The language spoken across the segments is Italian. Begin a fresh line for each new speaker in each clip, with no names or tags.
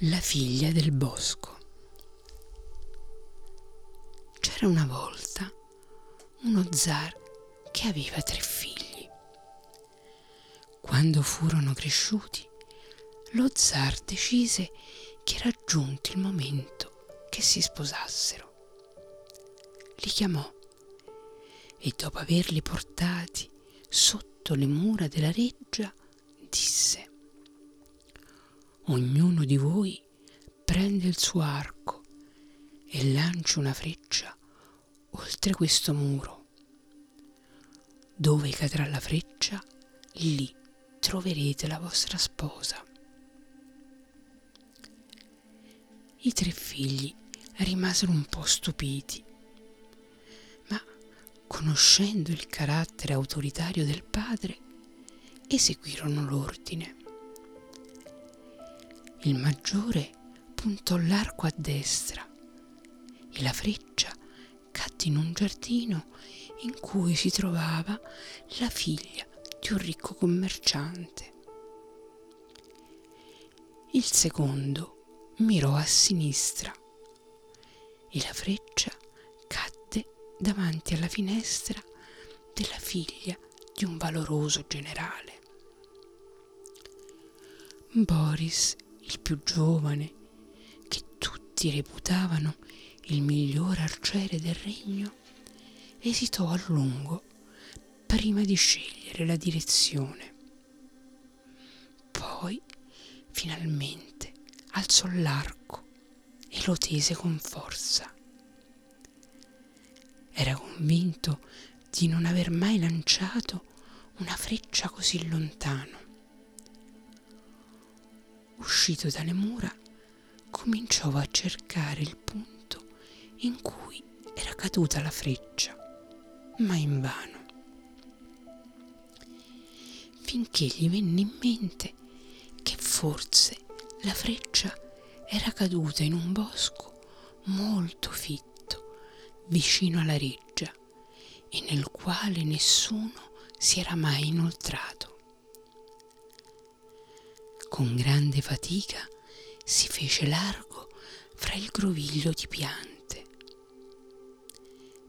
La figlia del bosco. C'era una volta uno zar che aveva tre figli. Quando furono cresciuti, lo zar decise che era giunto il momento che si sposassero. Li chiamò e dopo averli portati sotto le mura della reggia, disse ognuno di voi prende il suo arco e lancia una freccia oltre questo muro. Dove cadrà la freccia, lì troverete la vostra sposa. I tre figli rimasero un po' stupiti, ma conoscendo il carattere autoritario del padre, eseguirono l'ordine. Il maggiore puntò l'arco a destra e la freccia cadde in un giardino in cui si trovava la figlia di un ricco commerciante. Il secondo mirò a sinistra e la freccia cadde davanti alla finestra della figlia di un valoroso generale. Boris il più giovane, che tutti reputavano il miglior arciere del regno, esitò a lungo prima di scegliere la direzione. Poi, finalmente, alzò l'arco e lo tese con forza. Era convinto di non aver mai lanciato una freccia così lontano uscito dalle mura, cominciò a cercare il punto in cui era caduta la freccia, ma invano. Finché gli venne in mente che forse la freccia era caduta in un bosco molto fitto vicino alla reggia e nel quale nessuno si era mai inoltrato. Con grande fatica si fece largo fra il groviglio di piante,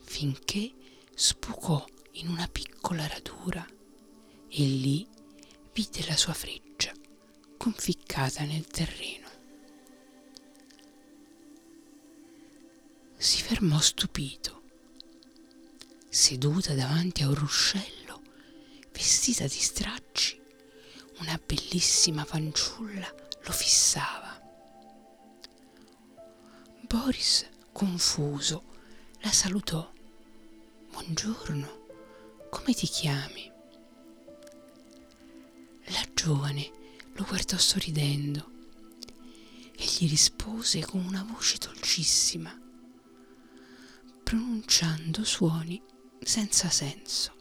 finché sbucò in una piccola radura e lì vide la sua freccia conficcata nel terreno. Si fermò stupito, seduta davanti a un ruscello, vestita di stracci una bellissima fanciulla lo fissava. Boris, confuso, la salutò. Buongiorno, come ti chiami? La giovane lo guardò sorridendo e gli rispose con una voce dolcissima, pronunciando suoni senza senso.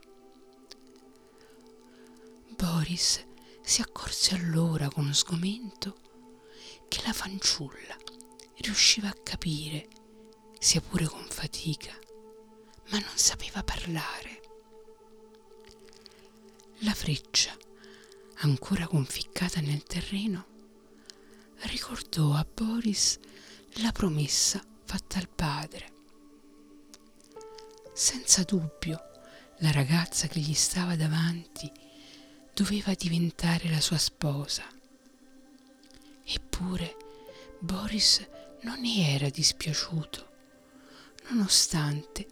Boris si accorse allora con sgomento che la fanciulla riusciva a capire, sia pure con fatica, ma non sapeva parlare. La freccia, ancora conficcata nel terreno, ricordò a Boris la promessa fatta al padre. Senza dubbio, la ragazza che gli stava davanti doveva diventare la sua sposa. Eppure Boris non ne era dispiaciuto, nonostante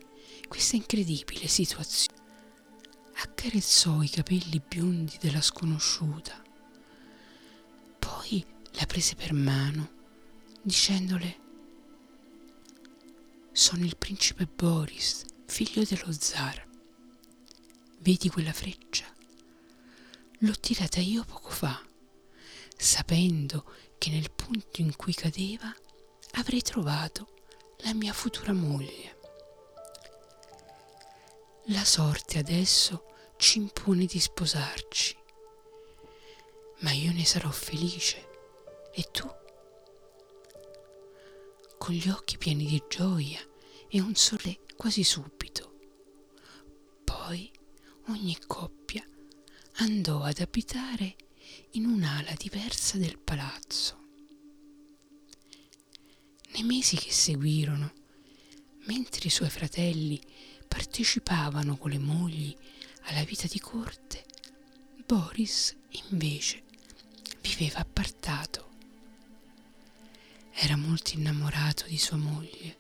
questa incredibile situazione. Accarezzò i capelli biondi della sconosciuta, poi la prese per mano, dicendole sono il principe Boris, figlio dello zar. Vedi quella freccia? L'ho tirata io poco fa, sapendo che nel punto in cui cadeva avrei trovato la mia futura moglie. La sorte adesso ci impone di sposarci, ma io ne sarò felice. E tu? Con gli occhi pieni di gioia e un sole quasi subito. Poi ogni coppia andò ad abitare in un'ala diversa del palazzo. Nei mesi che seguirono, mentre i suoi fratelli partecipavano con le mogli alla vita di corte, Boris invece viveva appartato. Era molto innamorato di sua moglie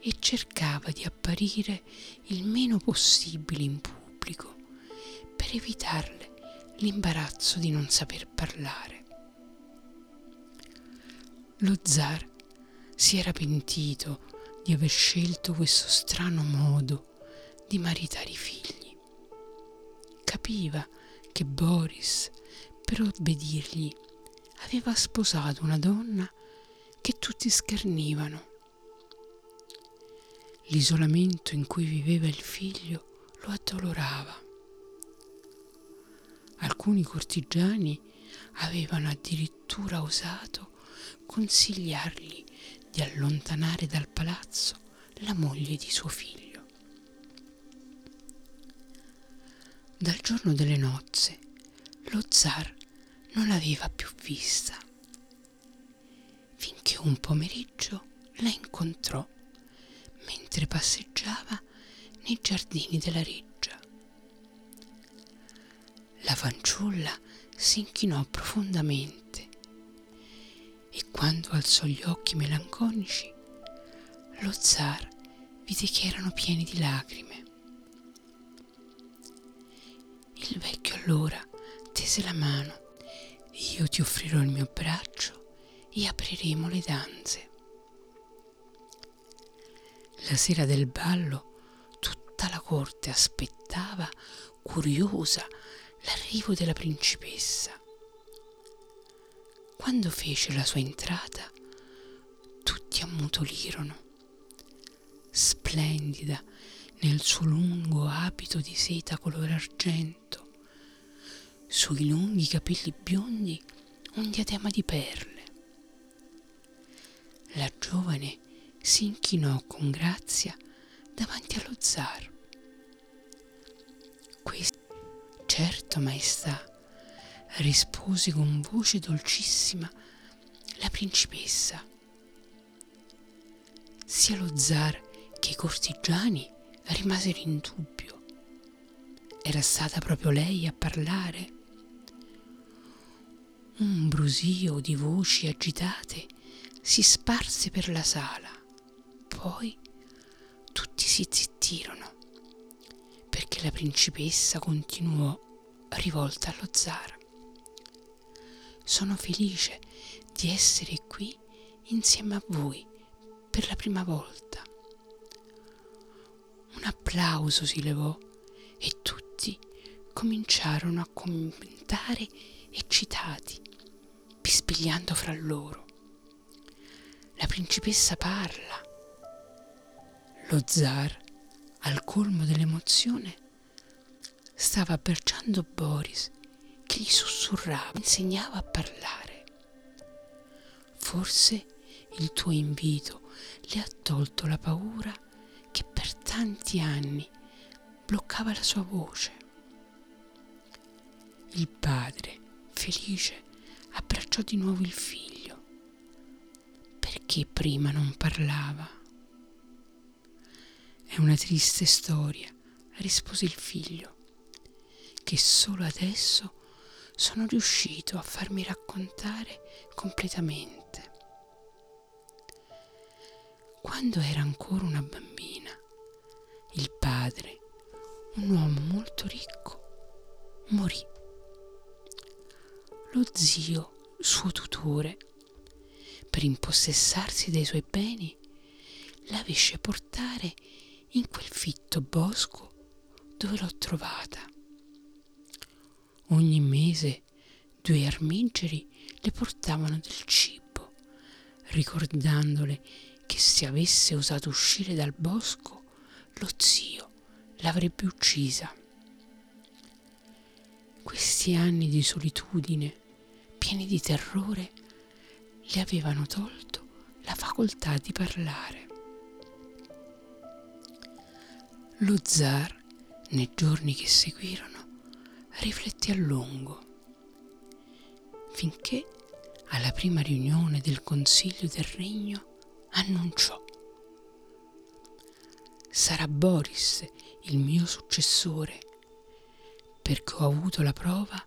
e cercava di apparire il meno possibile in pubblico per evitarle l'imbarazzo di non saper parlare. Lo zar si era pentito di aver scelto questo strano modo di maritare i figli. Capiva che Boris, per obbedirgli, aveva sposato una donna che tutti schernivano. L'isolamento in cui viveva il figlio lo addolorava. Alcuni cortigiani avevano addirittura osato consigliargli di allontanare dal palazzo la moglie di suo figlio. Dal giorno delle nozze lo zar non l'aveva più vista, finché un pomeriggio la incontrò mentre passeggiava nei giardini della reggia. La fanciulla si inchinò profondamente e quando alzò gli occhi melanconici, lo zar vide che erano pieni di lacrime. Il vecchio allora tese la mano. Io ti offrirò il mio braccio e apriremo le danze. La sera del ballo tutta la corte aspettava, curiosa, l'arrivo della principessa. Quando fece la sua entrata, tutti ammutolirono. Splendida nel suo lungo abito di seta color argento, sui lunghi capelli biondi un diadema di perle. La giovane si inchinò con grazia davanti allo zar. Certo, maestà, rispose con voce dolcissima la principessa. Sia lo zar che i cortigiani rimasero in dubbio. Era stata proprio lei a parlare? Un brusio di voci agitate si sparse per la sala. Poi tutti si zittirono perché la principessa continuò rivolta allo zar. Sono felice di essere qui insieme a voi per la prima volta. Un applauso si levò e tutti cominciarono a commentare eccitati, bisbigliando fra loro. La principessa parla. Lo zar, al colmo dell'emozione, stava abbracciando Boris che gli sussurrava, insegnava a parlare. Forse il tuo invito le ha tolto la paura che per tanti anni bloccava la sua voce. Il padre, felice, abbracciò di nuovo il figlio. Perché prima non parlava? È una triste storia, rispose il figlio, che solo adesso sono riuscito a farmi raccontare completamente. Quando era ancora una bambina, il padre, un uomo molto ricco, morì. Lo zio, suo tutore, per impossessarsi dei suoi beni, la fece portare in quel fitto bosco dove l'ho trovata. Ogni mese due armigeri le portavano del cibo, ricordandole che se avesse osato uscire dal bosco, lo zio l'avrebbe uccisa. Questi anni di solitudine, pieni di terrore, le avevano tolto la facoltà di parlare. Lo zar, nei giorni che seguirono, rifletté a lungo, finché alla prima riunione del Consiglio del Regno annunciò. Sarà Boris il mio successore, perché ho avuto la prova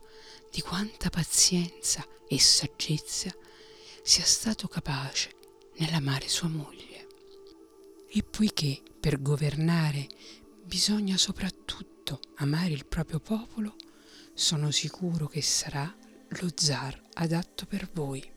di quanta pazienza e saggezza sia stato capace nell'amare sua moglie. E poiché per governare bisogna soprattutto amare il proprio popolo, sono sicuro che sarà lo zar adatto per voi.